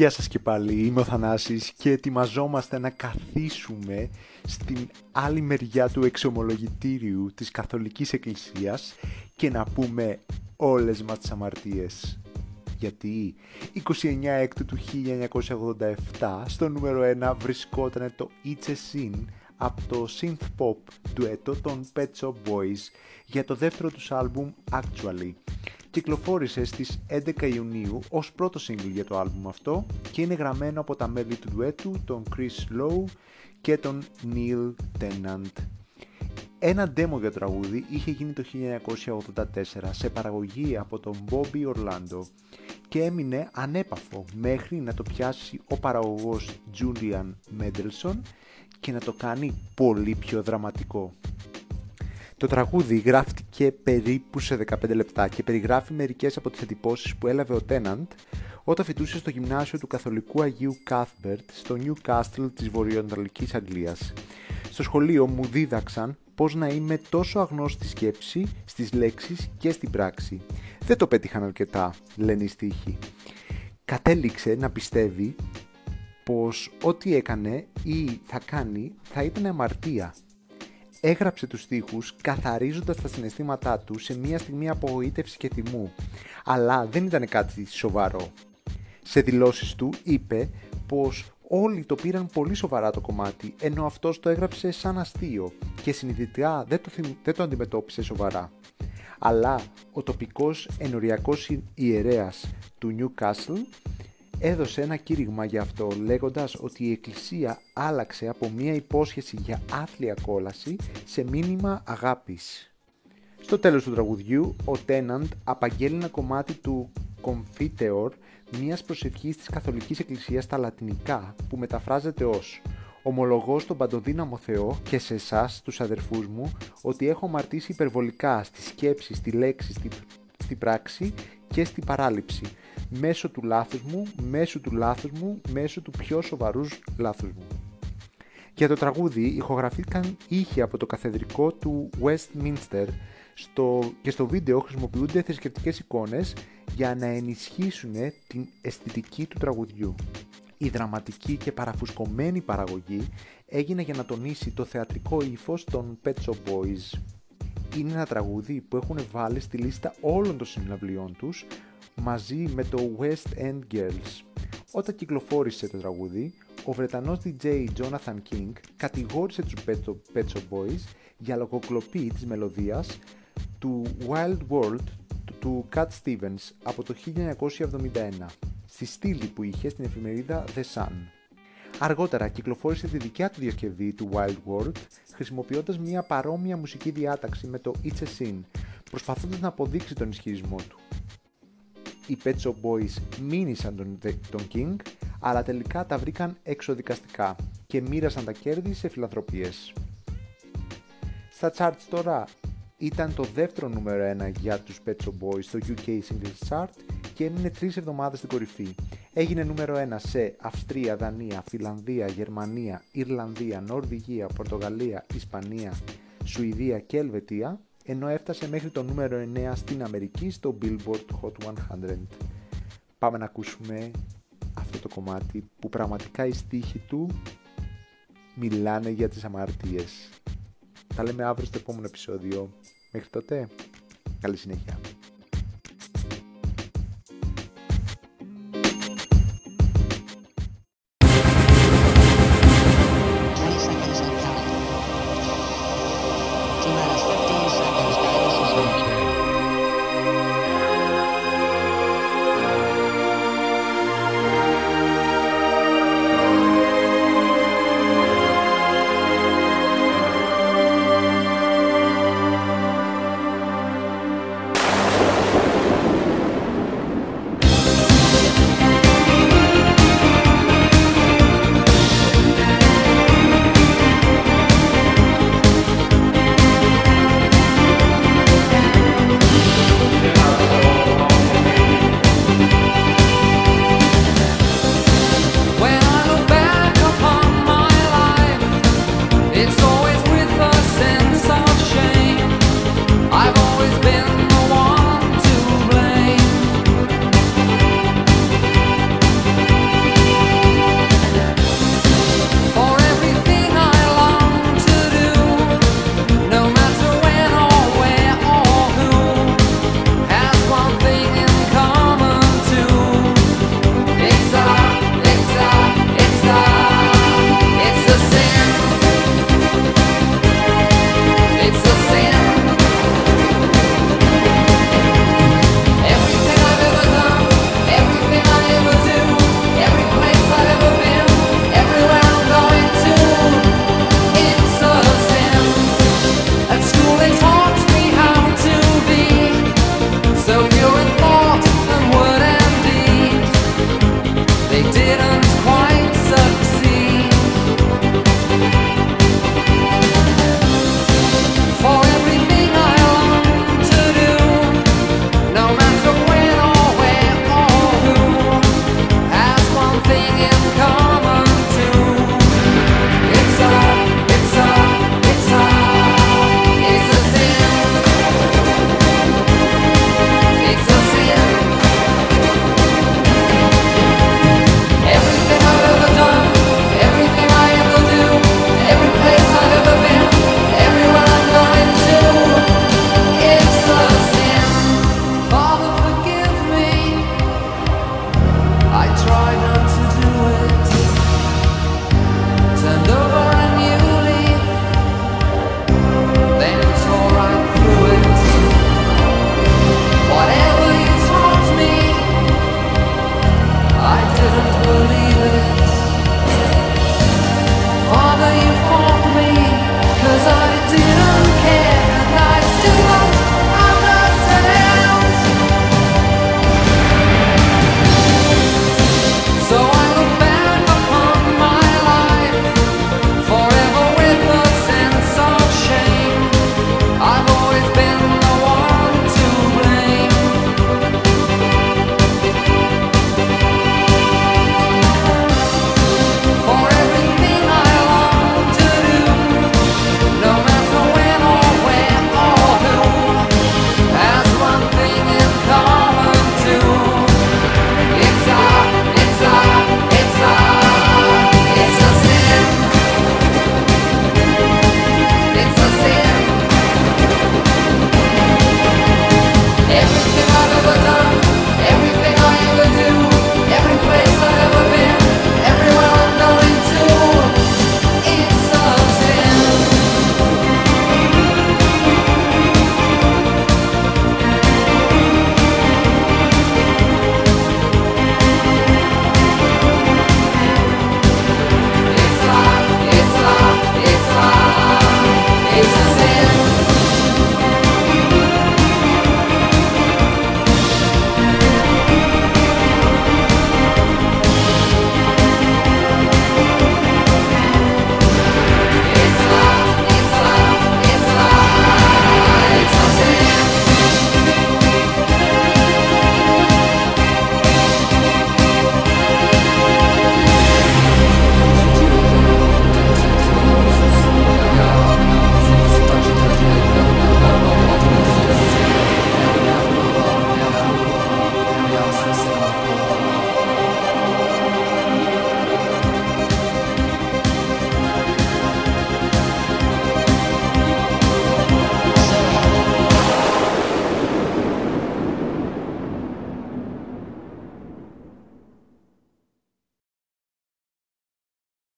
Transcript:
Γεια σας και πάλι, είμαι ο Θανάσης και ετοιμαζόμαστε να καθίσουμε στην άλλη μεριά του εξομολογητήριου της Καθολικής Εκκλησίας και να πούμε όλες μας τις αμαρτίες. Γιατί 29 έκτου του 1987 στο νούμερο 1 βρισκόταν το It's a Sin από το synth pop ντουέτο των Pet Shop Boys για το δεύτερο τους άλμπουμ Actually κυκλοφόρησε στις 11 Ιουνίου ως πρώτο single για το άλμπουμ αυτό και είναι γραμμένο από τα μέλη του ντουέτου, τον Chris Lowe και τον Neil Tennant. Ένα demo για το τραγούδι είχε γίνει το 1984 σε παραγωγή από τον Bobby Orlando και έμεινε ανέπαφο μέχρι να το πιάσει ο παραγωγός Julian Mendelssohn και να το κάνει πολύ πιο δραματικό. Το τραγούδι γράφτηκε περίπου σε 15 λεπτά και περιγράφει μερικές από τις εντυπώσεις που έλαβε ο Τέναντ όταν φοιτούσε στο γυμνάσιο του Καθολικού Αγίου Κάθμπερτ στο Newcastle της βορειοανατολικής Αγγλίας. Στο σχολείο μου δίδαξαν πώς να είμαι τόσο αγνός στη σκέψη, στις λέξεις και στην πράξη. Δεν το πέτυχαν αρκετά, λένε οι στίχοι. Κατέληξε να πιστεύει πως ό,τι έκανε ή θα κάνει θα ήταν αμαρτία έγραψε τους στίχους καθαρίζοντας τα συναισθήματά τους σε μια στιγμή απογοήτευσης και θυμού. Αλλά δεν ήταν κάτι σοβαρό. Σε δηλώσεις του είπε πως όλοι το πήραν πολύ σοβαρά το κομμάτι, ενώ αυτός το έγραψε σαν αστείο και συνειδητικά δεν το, δεν το αντιμετώπισε σοβαρά. Αλλά ο τοπικός ενοριακός ιερέας του Newcastle έδωσε ένα κήρυγμα για αυτό λέγοντας ότι η Εκκλησία άλλαξε από μια υπόσχεση για άθλια κόλαση σε μήνυμα αγάπης. Στο τέλος του τραγουδιού, ο Τέναντ απαγγέλει ένα κομμάτι του Confiteor, μιας προσευχής της Καθολικής Εκκλησίας στα λατινικά που μεταφράζεται ως «Ομολογώ στον παντοδύναμο Θεό και σε εσάς τους αδερφούς μου ότι έχω μαρτήσει υπερβολικά στη σκέψη, στη λέξη, στη, στη πράξη και στη παράληψη μέσω του λάθους μου, μέσω του λάθους μου, μέσω του πιο σοβαρούς λάθους μου. Για το τραγούδι ηχογραφήθηκαν ήχοι από το καθεδρικό του Westminster στο, και στο βίντεο χρησιμοποιούνται θρησκευτικές εικόνες για να ενισχύσουν την αισθητική του τραγουδιού. Η δραματική και παραφουσκωμένη παραγωγή έγινε για να τονίσει το θεατρικό ύφος των Pet Shop Boys. Είναι ένα τραγούδι που έχουν βάλει στη λίστα όλων των συναυλιών τους μαζί με το West End Girls. Όταν κυκλοφόρησε το τραγούδι, ο Βρετανός DJ Jonathan King κατηγόρησε τους Pet Shop Boys για λογοκλοπή της μελωδίας του Wild World του Cat Stevens από το 1971, στη στήλη που είχε στην εφημερίδα The Sun. Αργότερα κυκλοφόρησε τη δικιά του διασκευή του Wild World χρησιμοποιώντας μια παρόμοια μουσική διάταξη με το It's a Sin, προσπαθώντας να αποδείξει τον ισχυρισμό του οι Pet Shop Boys μήνυσαν τον, τον King, αλλά τελικά τα βρήκαν εξοδικαστικά και μοίρασαν τα κέρδη σε φιλανθρωπίες. Στα charts τώρα ήταν το δεύτερο νούμερο 1 για τους Pet Shop Boys στο UK Singles Chart και έμεινε τρεις εβδομάδες στην κορυφή. Έγινε νούμερο 1 σε Αυστρία, Δανία, Φιλανδία, Γερμανία, Ιρλανδία, Νορβηγία, Πορτογαλία, Ισπανία, Σουηδία και Ελβετία ενώ έφτασε μέχρι το νούμερο 9 στην Αμερική στο Billboard Hot 100. Πάμε να ακούσουμε αυτό το κομμάτι που πραγματικά οι στίχοι του μιλάνε για τις αμαρτίες. Τα λέμε αύριο στο επόμενο επεισόδιο. Μέχρι τότε, καλή συνέχεια.